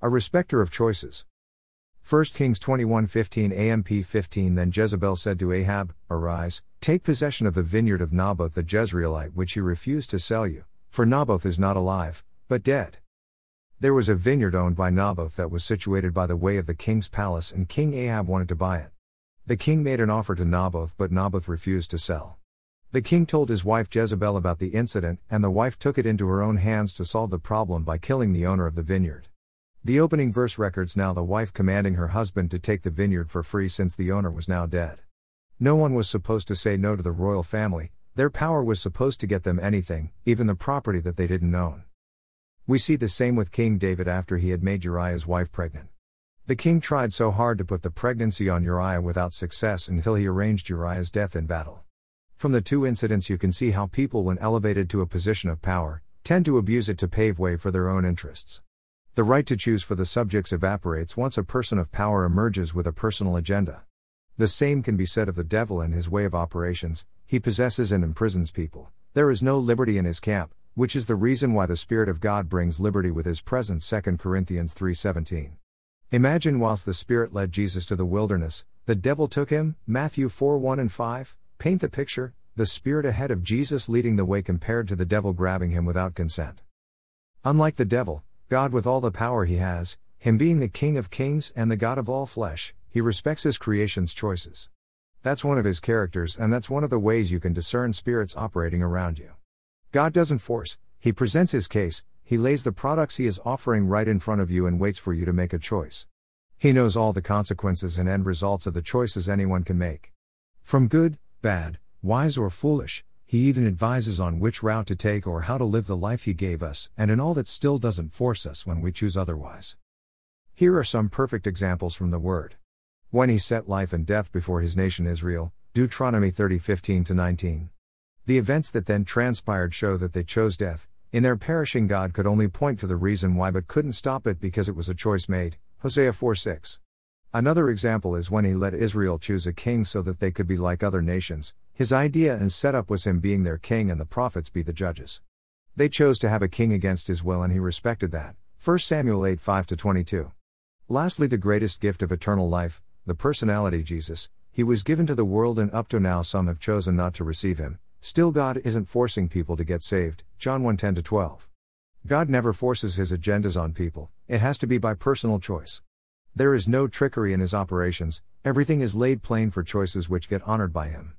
A respecter of choices. 1 Kings 21:15 AMP 15 Then Jezebel said to Ahab, Arise, take possession of the vineyard of Naboth the Jezreelite which he refused to sell you, for Naboth is not alive, but dead. There was a vineyard owned by Naboth that was situated by the way of the king's palace and King Ahab wanted to buy it. The king made an offer to Naboth but Naboth refused to sell. The king told his wife Jezebel about the incident and the wife took it into her own hands to solve the problem by killing the owner of the vineyard. The opening verse records now the wife commanding her husband to take the vineyard for free since the owner was now dead. No one was supposed to say no to the royal family, their power was supposed to get them anything, even the property that they didn't own. We see the same with King David after he had made Uriah's wife pregnant. The king tried so hard to put the pregnancy on Uriah without success until he arranged Uriah's death in battle. From the two incidents, you can see how people, when elevated to a position of power, tend to abuse it to pave way for their own interests. The right to choose for the subjects evaporates once a person of power emerges with a personal agenda. The same can be said of the devil and his way of operations, he possesses and imprisons people. There is no liberty in his camp, which is the reason why the spirit of God brings liberty with his presence 2 Corinthians 3:17. Imagine whilst the spirit led Jesus to the wilderness, the devil took him, Matthew 4:1 and 5. Paint the picture, the spirit ahead of Jesus leading the way compared to the devil grabbing him without consent. Unlike the devil, God, with all the power he has, him being the King of kings and the God of all flesh, he respects his creation's choices. That's one of his characters, and that's one of the ways you can discern spirits operating around you. God doesn't force, he presents his case, he lays the products he is offering right in front of you and waits for you to make a choice. He knows all the consequences and end results of the choices anyone can make. From good, bad, wise, or foolish, he even advises on which route to take or how to live the life He gave us, and in all that still doesn't force us when we choose otherwise. Here are some perfect examples from the Word. When He set life and death before His nation Israel, Deuteronomy 30 15 19. The events that then transpired show that they chose death. In their perishing, God could only point to the reason why but couldn't stop it because it was a choice made. Hosea 4 6. Another example is when he let Israel choose a king so that they could be like other nations. His idea and setup was him being their king and the prophets be the judges. They chose to have a king against his will and he respected that. 1 Samuel 8 5 22. Lastly, the greatest gift of eternal life, the personality Jesus, he was given to the world and up to now some have chosen not to receive him. Still, God isn't forcing people to get saved. John 1 10 12. God never forces his agendas on people, it has to be by personal choice. There is no trickery in his operations, everything is laid plain for choices which get honored by him.